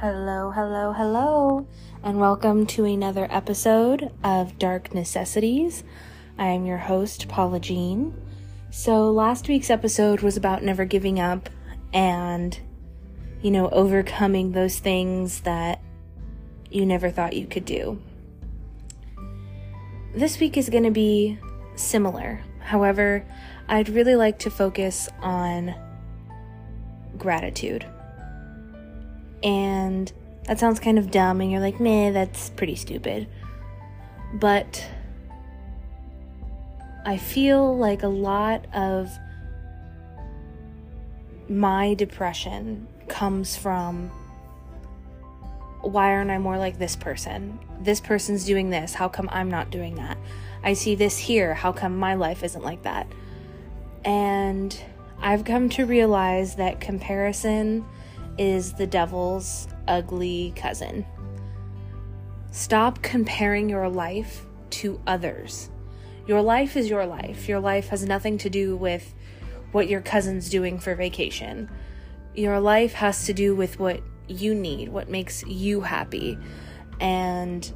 Hello, hello, hello, and welcome to another episode of Dark Necessities. I am your host, Paula Jean. So, last week's episode was about never giving up and, you know, overcoming those things that you never thought you could do. This week is going to be similar. However, I'd really like to focus on gratitude. And that sounds kind of dumb, and you're like, meh, that's pretty stupid. But I feel like a lot of my depression comes from why aren't I more like this person? This person's doing this. How come I'm not doing that? I see this here. How come my life isn't like that? And I've come to realize that comparison is the devil's ugly cousin. Stop comparing your life to others. Your life is your life. Your life has nothing to do with what your cousin's doing for vacation. Your life has to do with what you need, what makes you happy. And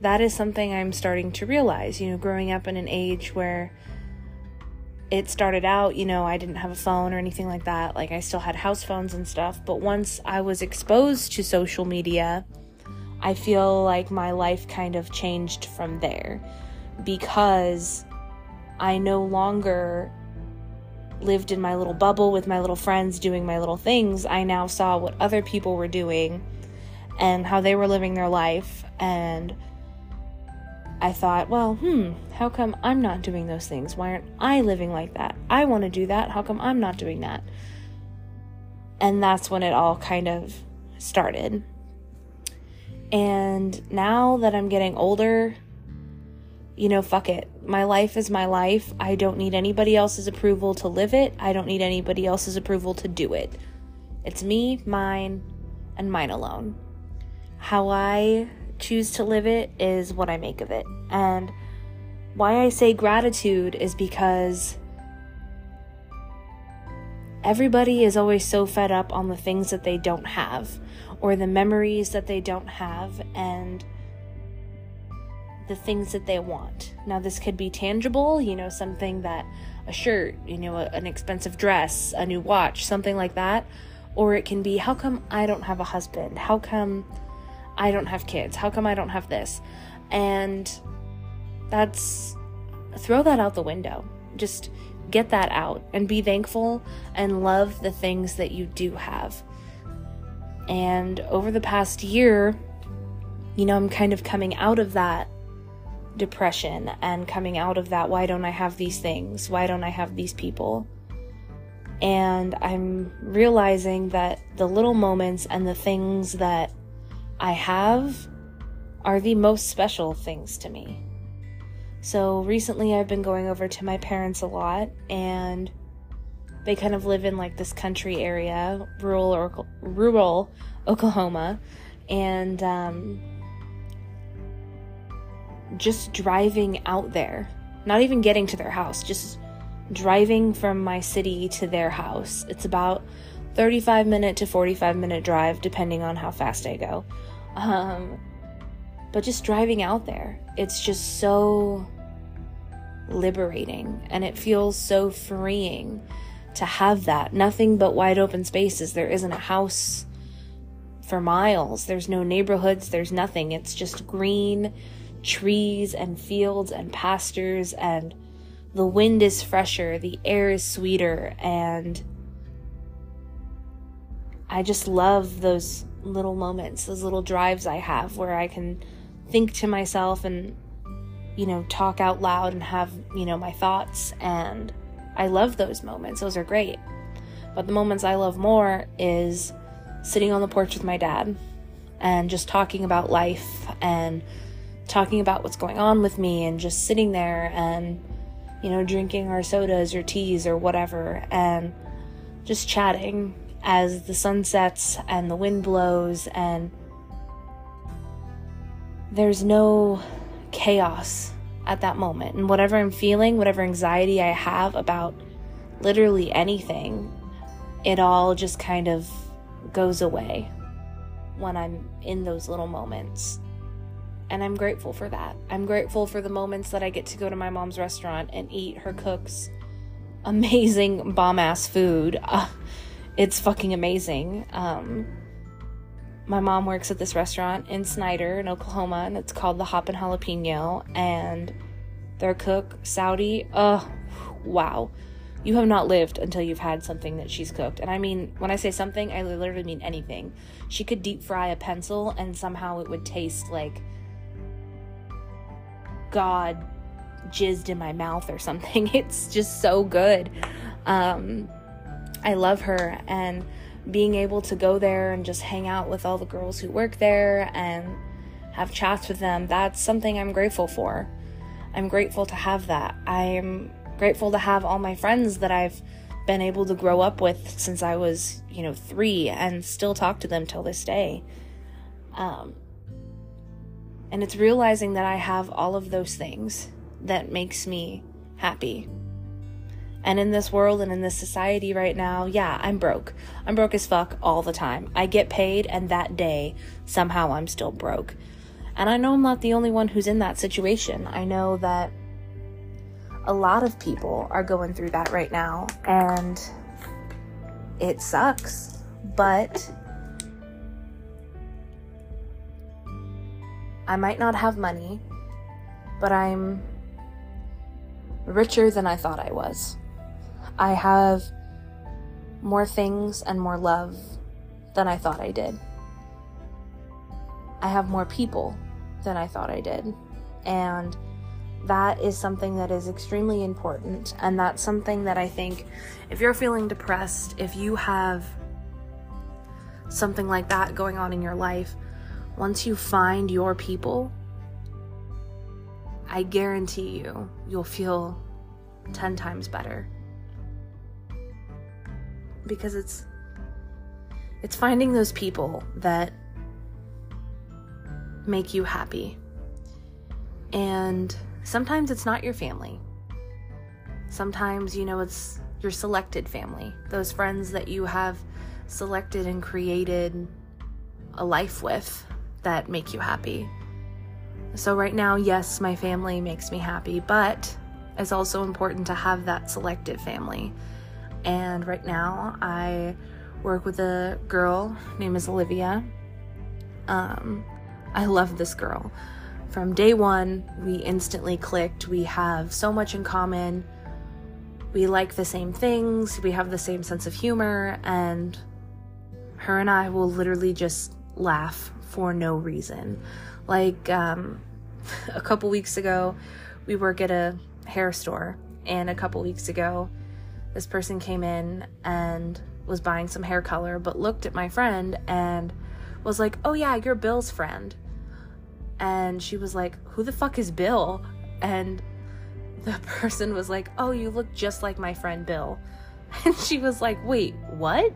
that is something I'm starting to realize, you know, growing up in an age where it started out, you know, I didn't have a phone or anything like that. Like, I still had house phones and stuff. But once I was exposed to social media, I feel like my life kind of changed from there because I no longer lived in my little bubble with my little friends doing my little things. I now saw what other people were doing and how they were living their life. And I thought, well, hmm, how come I'm not doing those things? Why aren't I living like that? I want to do that. How come I'm not doing that? And that's when it all kind of started. And now that I'm getting older, you know, fuck it. My life is my life. I don't need anybody else's approval to live it. I don't need anybody else's approval to do it. It's me, mine, and mine alone. How I choose to live it is what I make of it. And why I say gratitude is because everybody is always so fed up on the things that they don't have or the memories that they don't have and the things that they want. Now, this could be tangible, you know, something that a shirt, you know, an expensive dress, a new watch, something like that. Or it can be, how come I don't have a husband? How come I don't have kids? How come I don't have this? And that's throw that out the window. Just get that out and be thankful and love the things that you do have. And over the past year, you know, I'm kind of coming out of that depression and coming out of that why don't I have these things? Why don't I have these people? And I'm realizing that the little moments and the things that I have are the most special things to me. So recently I've been going over to my parents a lot and they kind of live in like this country area, rural or rural Oklahoma, and um, just driving out there, not even getting to their house, just driving from my city to their house. It's about 35 minute to 45 minute drive depending on how fast I go. Um, but just driving out there, it's just so liberating and it feels so freeing to have that. Nothing but wide open spaces. There isn't a house for miles. There's no neighborhoods. There's nothing. It's just green trees and fields and pastures, and the wind is fresher, the air is sweeter, and I just love those little moments, those little drives I have where I can think to myself and, you know, talk out loud and have, you know, my thoughts. And I love those moments. Those are great. But the moments I love more is sitting on the porch with my dad and just talking about life and talking about what's going on with me and just sitting there and, you know, drinking our sodas or teas or whatever and just chatting as the sun sets and the wind blows and there's no chaos at that moment. And whatever I'm feeling, whatever anxiety I have about literally anything, it all just kind of goes away when I'm in those little moments. And I'm grateful for that. I'm grateful for the moments that I get to go to my mom's restaurant and eat her cook's amazing bomb ass food. Uh, it's fucking amazing. Um, my mom works at this restaurant in Snyder in Oklahoma, and it's called the Hop and Jalapeno. And their cook, Saudi, oh, wow. You have not lived until you've had something that she's cooked. And I mean, when I say something, I literally mean anything. She could deep fry a pencil, and somehow it would taste like God jizzed in my mouth or something. It's just so good. Um, I love her, and being able to go there and just hang out with all the girls who work there and have chats with them, that's something I'm grateful for. I'm grateful to have that. I'm grateful to have all my friends that I've been able to grow up with since I was, you know, three and still talk to them till this day. Um, and it's realizing that I have all of those things that makes me happy. And in this world and in this society right now, yeah, I'm broke. I'm broke as fuck all the time. I get paid, and that day, somehow I'm still broke. And I know I'm not the only one who's in that situation. I know that a lot of people are going through that right now, and it sucks. But I might not have money, but I'm richer than I thought I was. I have more things and more love than I thought I did. I have more people than I thought I did. And that is something that is extremely important. And that's something that I think if you're feeling depressed, if you have something like that going on in your life, once you find your people, I guarantee you, you'll feel 10 times better because it's it's finding those people that make you happy. And sometimes it's not your family. Sometimes, you know, it's your selected family, those friends that you have selected and created a life with that make you happy. So, right now, yes, my family makes me happy, but it's also important to have that selective family and right now I work with a girl named is Olivia. Um, I love this girl. From day one, we instantly clicked. We have so much in common. We like the same things. We have the same sense of humor, and her and I will literally just laugh for no reason. Like um, a couple weeks ago, we work at a hair store, and a couple weeks ago, this person came in and was buying some hair color, but looked at my friend and was like, Oh, yeah, you're Bill's friend. And she was like, Who the fuck is Bill? And the person was like, Oh, you look just like my friend Bill. And she was like, Wait, what?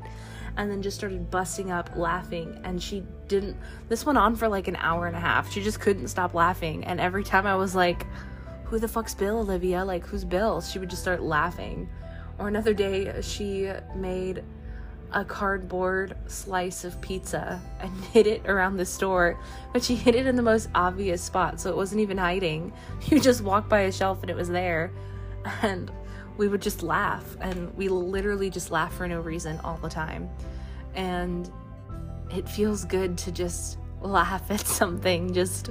And then just started busting up laughing. And she didn't, this went on for like an hour and a half. She just couldn't stop laughing. And every time I was like, Who the fuck's Bill, Olivia? Like, who's Bill? She would just start laughing. Or another day, she made a cardboard slice of pizza and hid it around the store, but she hid it in the most obvious spot, so it wasn't even hiding. You just walk by a shelf and it was there. And we would just laugh, and we literally just laugh for no reason all the time. And it feels good to just laugh at something just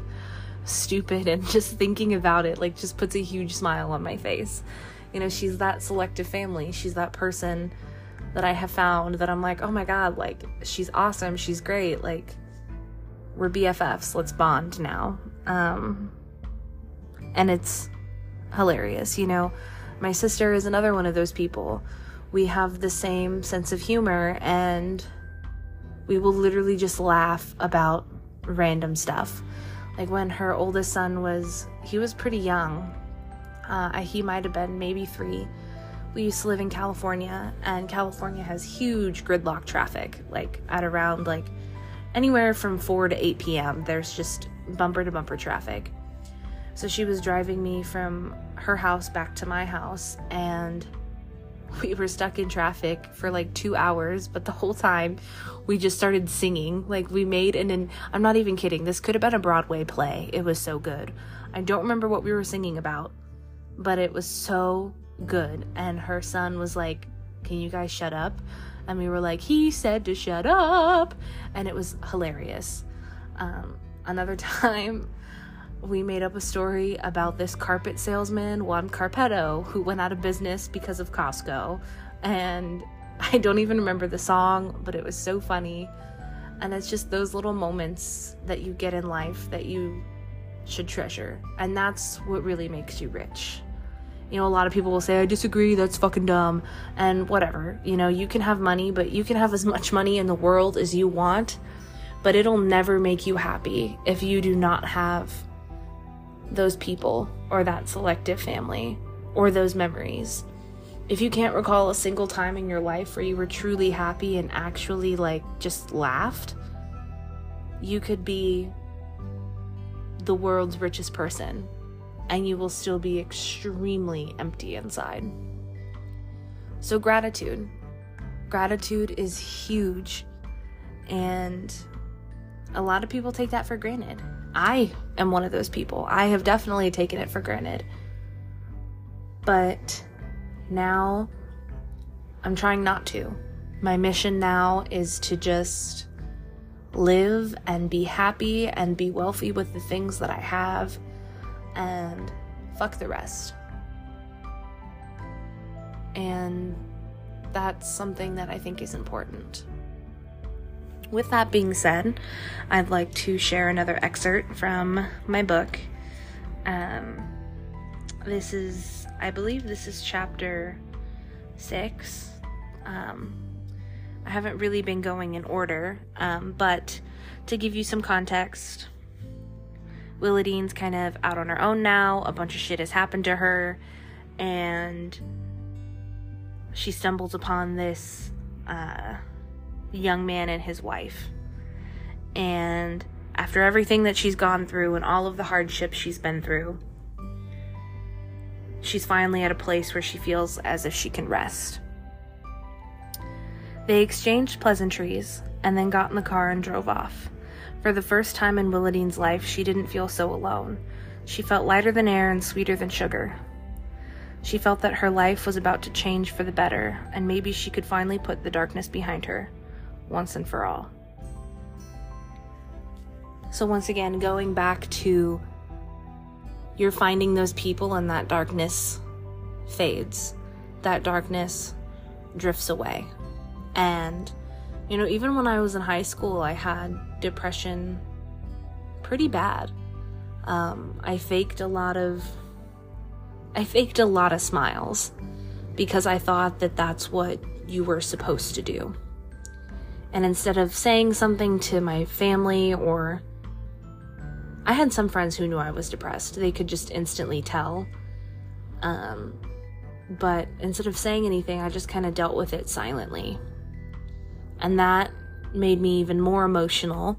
stupid and just thinking about it like just puts a huge smile on my face you know, she's that selective family. She's that person that I have found that I'm like, oh my God, like, she's awesome. She's great. Like, we're BFFs. Let's bond now. Um, and it's hilarious. You know, my sister is another one of those people. We have the same sense of humor and we will literally just laugh about random stuff. Like when her oldest son was, he was pretty young uh, he might have been maybe three. We used to live in California, and California has huge gridlock traffic. Like at around like anywhere from 4 to 8 p.m., there's just bumper to bumper traffic. So she was driving me from her house back to my house, and we were stuck in traffic for like two hours, but the whole time we just started singing. Like we made an, an I'm not even kidding. This could have been a Broadway play. It was so good. I don't remember what we were singing about, but it was so good. And her son was like, Can you guys shut up? And we were like, He said to shut up. And it was hilarious. Um, another time, we made up a story about this carpet salesman, Juan Carpeto, who went out of business because of Costco. And I don't even remember the song, but it was so funny. And it's just those little moments that you get in life that you should treasure. And that's what really makes you rich. You know, a lot of people will say, I disagree, that's fucking dumb, and whatever. You know, you can have money, but you can have as much money in the world as you want, but it'll never make you happy if you do not have those people or that selective family or those memories. If you can't recall a single time in your life where you were truly happy and actually like just laughed, you could be the world's richest person and you will still be extremely empty inside. So, gratitude. Gratitude is huge, and a lot of people take that for granted. I am one of those people. I have definitely taken it for granted. But now I'm trying not to. My mission now is to just live and be happy and be wealthy with the things that I have and fuck the rest. And that's something that I think is important. With that being said, I'd like to share another excerpt from my book. Um, this is, I believe, this is chapter six. Um, I haven't really been going in order, um, but to give you some context, Willadine's kind of out on her own now. A bunch of shit has happened to her, and she stumbles upon this uh, young man and his wife. And after everything that she's gone through and all of the hardships she's been through, she's finally at a place where she feels as if she can rest. They exchanged pleasantries and then got in the car and drove off. For the first time in Willadine's life, she didn't feel so alone. She felt lighter than air and sweeter than sugar. She felt that her life was about to change for the better, and maybe she could finally put the darkness behind her once and for all. So, once again, going back to you're finding those people, and that darkness fades. That darkness drifts away. And, you know, even when I was in high school, I had depression pretty bad. Um, I faked a lot of. I faked a lot of smiles because I thought that that's what you were supposed to do. And instead of saying something to my family or I had some friends who knew I was depressed. They could just instantly tell. Um, but instead of saying anything, I just kind of dealt with it silently. And that made me even more emotional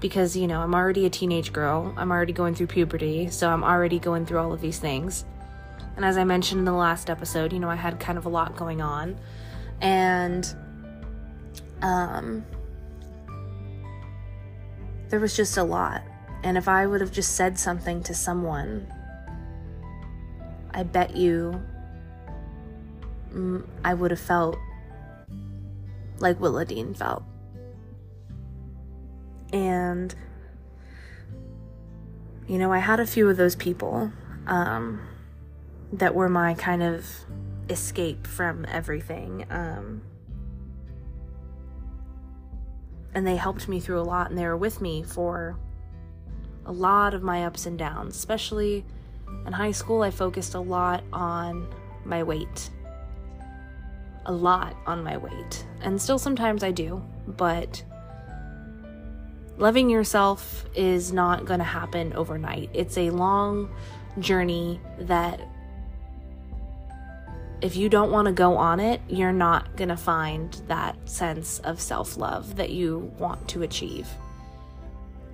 because, you know, I'm already a teenage girl. I'm already going through puberty, so I'm already going through all of these things. And as I mentioned in the last episode, you know, I had kind of a lot going on. And um, there was just a lot. And if I would have just said something to someone, I bet you mm, I would have felt like Willadine felt. And, you know, I had a few of those people um, that were my kind of escape from everything. Um, and they helped me through a lot and they were with me for a lot of my ups and downs especially in high school i focused a lot on my weight a lot on my weight and still sometimes i do but loving yourself is not going to happen overnight it's a long journey that if you don't want to go on it, you're not going to find that sense of self love that you want to achieve.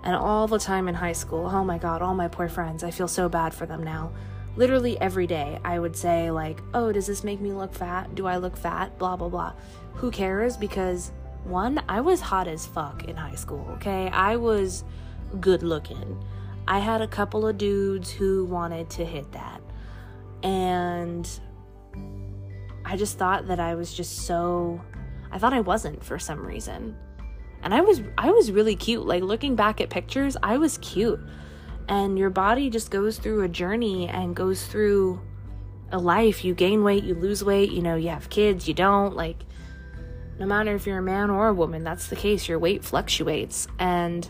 And all the time in high school, oh my god, all my poor friends, I feel so bad for them now. Literally every day I would say like, "Oh, does this make me look fat? Do I look fat?" blah blah blah. Who cares because one, I was hot as fuck in high school, okay? I was good looking. I had a couple of dudes who wanted to hit that. And I just thought that I was just so I thought I wasn't for some reason. And I was I was really cute. Like looking back at pictures, I was cute. And your body just goes through a journey and goes through a life. You gain weight, you lose weight, you know, you have kids, you don't. Like no matter if you're a man or a woman, that's the case. Your weight fluctuates and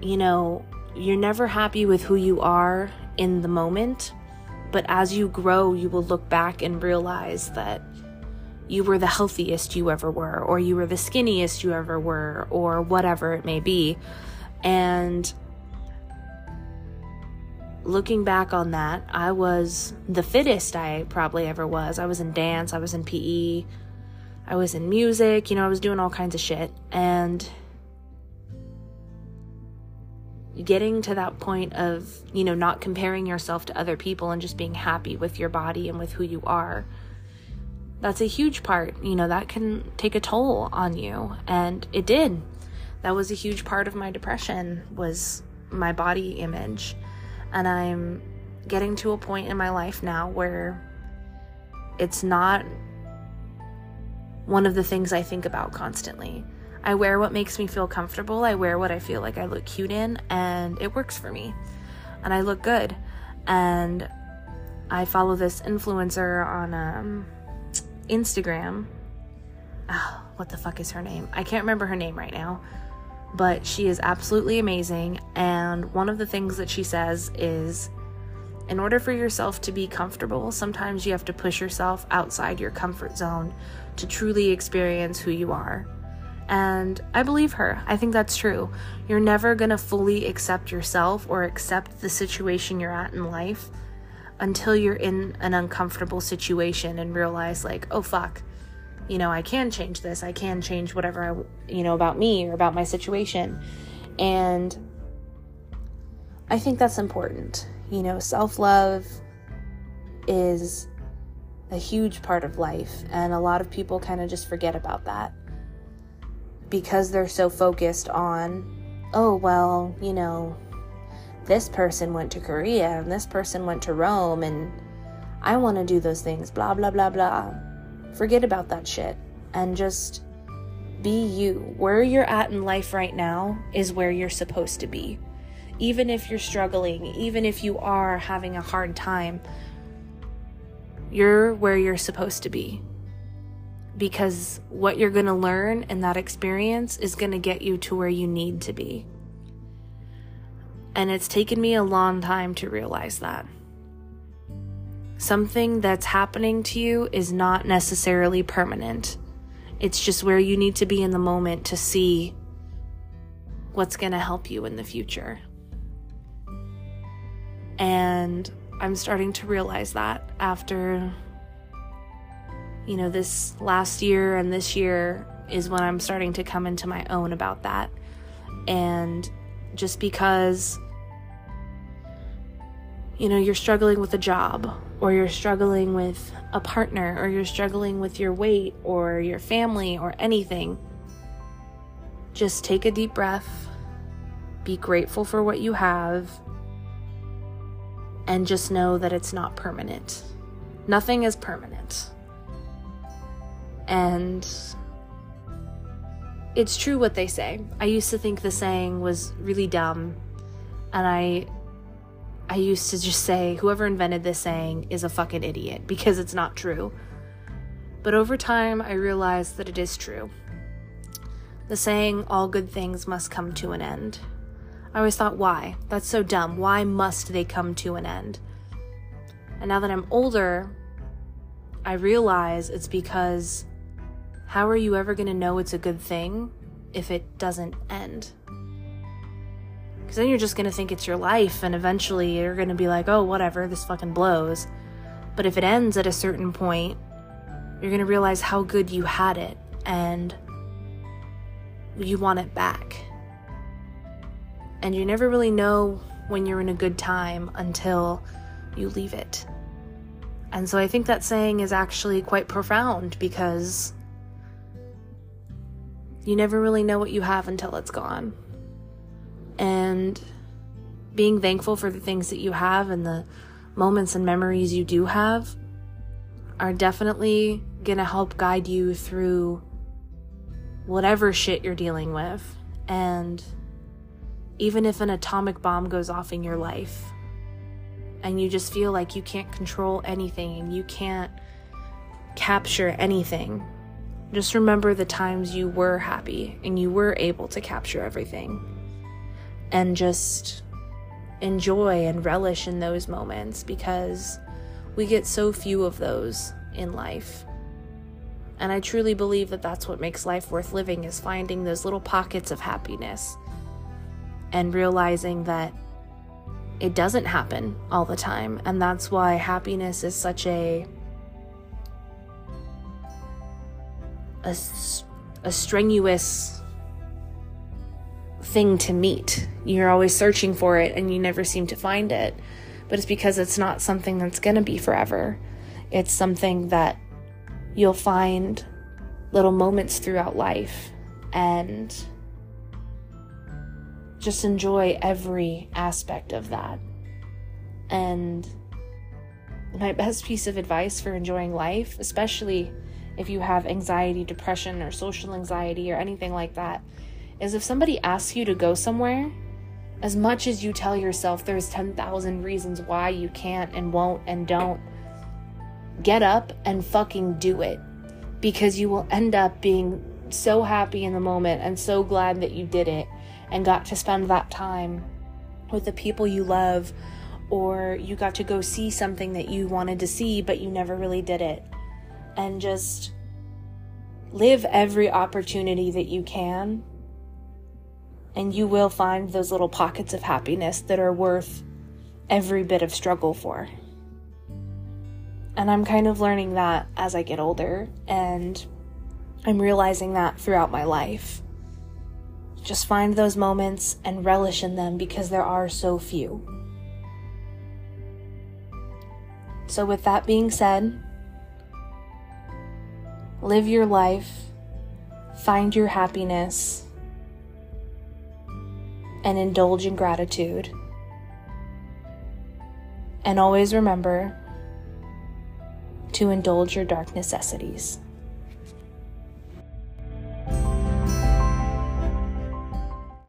you know, you're never happy with who you are in the moment, but as you grow, you will look back and realize that you were the healthiest you ever were, or you were the skinniest you ever were, or whatever it may be. And looking back on that, I was the fittest I probably ever was. I was in dance, I was in PE, I was in music, you know, I was doing all kinds of shit. And getting to that point of, you know, not comparing yourself to other people and just being happy with your body and with who you are. That's a huge part. You know, that can take a toll on you and it did. That was a huge part of my depression was my body image. And I'm getting to a point in my life now where it's not one of the things I think about constantly. I wear what makes me feel comfortable. I wear what I feel like I look cute in, and it works for me. And I look good. And I follow this influencer on um, Instagram. Oh, what the fuck is her name? I can't remember her name right now. But she is absolutely amazing. And one of the things that she says is in order for yourself to be comfortable, sometimes you have to push yourself outside your comfort zone to truly experience who you are. And I believe her. I think that's true. You're never going to fully accept yourself or accept the situation you're at in life until you're in an uncomfortable situation and realize, like, oh, fuck, you know, I can change this. I can change whatever I, you know, about me or about my situation. And I think that's important. You know, self love is a huge part of life, and a lot of people kind of just forget about that because they're so focused on, oh, well, you know, this person went to Korea and this person went to Rome and I want to do those things, blah, blah, blah, blah. Forget about that shit and just be you. Where you're at in life right now is where you're supposed to be. Even if you're struggling, even if you are having a hard time, you're where you're supposed to be because what you're going to learn in that experience is going to get you to where you need to be. And it's taken me a long time to realize that. Something that's happening to you is not necessarily permanent. It's just where you need to be in the moment to see what's going to help you in the future. And I'm starting to realize that after you know, this last year and this year is when I'm starting to come into my own about that. And just because, you know, you're struggling with a job, or you're struggling with a partner, or you're struggling with your weight, or your family, or anything, just take a deep breath, be grateful for what you have, and just know that it's not permanent. Nothing is permanent. And it's true what they say. I used to think the saying was really dumb, and I I used to just say whoever invented this saying is a fucking idiot because it's not true. But over time, I realized that it is true. The saying, all good things must come to an end. I always thought, why? That's so dumb. Why must they come to an end? And now that I'm older, I realize it's because how are you ever going to know it's a good thing if it doesn't end? Because then you're just going to think it's your life, and eventually you're going to be like, oh, whatever, this fucking blows. But if it ends at a certain point, you're going to realize how good you had it, and you want it back. And you never really know when you're in a good time until you leave it. And so I think that saying is actually quite profound because you never really know what you have until it's gone. And being thankful for the things that you have and the moments and memories you do have are definitely going to help guide you through whatever shit you're dealing with. And even if an atomic bomb goes off in your life and you just feel like you can't control anything and you can't capture anything, just remember the times you were happy and you were able to capture everything. And just enjoy and relish in those moments because we get so few of those in life. And I truly believe that that's what makes life worth living is finding those little pockets of happiness and realizing that it doesn't happen all the time. And that's why happiness is such a a, a strenuous thing to meet. You're always searching for it and you never seem to find it. But it's because it's not something that's going to be forever. It's something that you'll find little moments throughout life and just enjoy every aspect of that. And my best piece of advice for enjoying life, especially if you have anxiety, depression, or social anxiety, or anything like that, is if somebody asks you to go somewhere, as much as you tell yourself there's 10,000 reasons why you can't and won't and don't, get up and fucking do it. Because you will end up being so happy in the moment and so glad that you did it and got to spend that time with the people you love or you got to go see something that you wanted to see but you never really did it. And just live every opportunity that you can and you will find those little pockets of happiness that are worth every bit of struggle for. And I'm kind of learning that as I get older, and I'm realizing that throughout my life. Just find those moments and relish in them because there are so few. So, with that being said, live your life, find your happiness, and indulge in gratitude. And always remember to indulge your dark necessities.